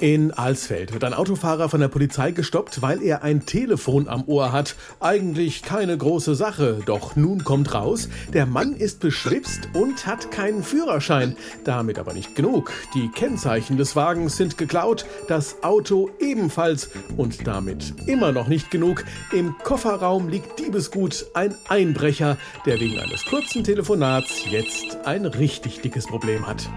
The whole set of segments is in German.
In Alsfeld wird ein Autofahrer von der Polizei gestoppt, weil er ein Telefon am Ohr hat. Eigentlich keine große Sache, doch nun kommt raus, der Mann ist beschwipst und hat keinen Führerschein. Damit aber nicht genug. Die Kennzeichen des Wagens sind geklaut, das Auto ebenfalls und damit immer noch nicht genug. Im Kofferraum liegt Diebesgut, ein Einbrecher, der wegen eines kurzen Telefonats jetzt ein richtig dickes Problem hat.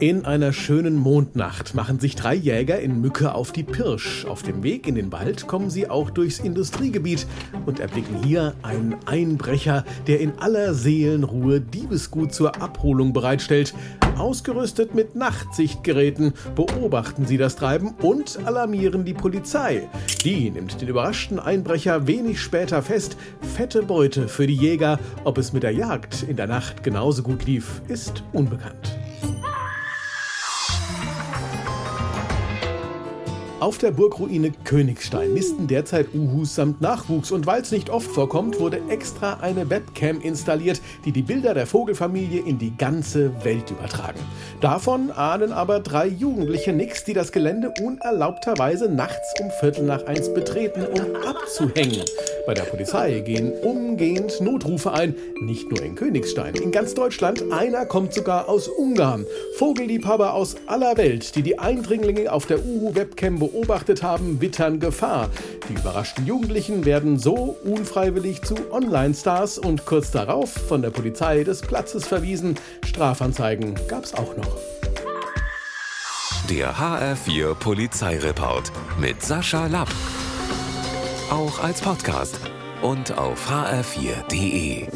In einer schönen Mondnacht machen sich drei Jäger in Mücke auf die Pirsch. Auf dem Weg in den Wald kommen sie auch durchs Industriegebiet und erblicken hier einen Einbrecher, der in aller Seelenruhe Diebesgut zur Abholung bereitstellt. Ausgerüstet mit Nachtsichtgeräten beobachten sie das Treiben und alarmieren die Polizei. Die nimmt den überraschten Einbrecher wenig später fest. Fette Beute für die Jäger. Ob es mit der Jagd in der Nacht genauso gut lief, ist unbekannt. Auf der Burgruine Königstein nisten derzeit Uhus samt Nachwuchs und weil es nicht oft vorkommt, wurde extra eine Webcam installiert, die die Bilder der Vogelfamilie in die ganze Welt übertragen. Davon ahnen aber drei Jugendliche nichts, die das Gelände unerlaubterweise nachts um Viertel nach eins betreten, um abzuhängen. Bei der Polizei gehen umgehend Notrufe ein, nicht nur in Königstein, in ganz Deutschland. Einer kommt sogar aus Ungarn. Vogelliebhaber aus aller Welt, die die Eindringlinge auf der Uhu-Webcam beobachtet haben, wittern Gefahr. Die überraschten Jugendlichen werden so unfreiwillig zu Online-Stars und kurz darauf von der Polizei des Platzes verwiesen. Strafanzeigen gab's auch noch. Der HR4 Polizeireport mit Sascha Lapp. Auch als Podcast und auf hr4.de.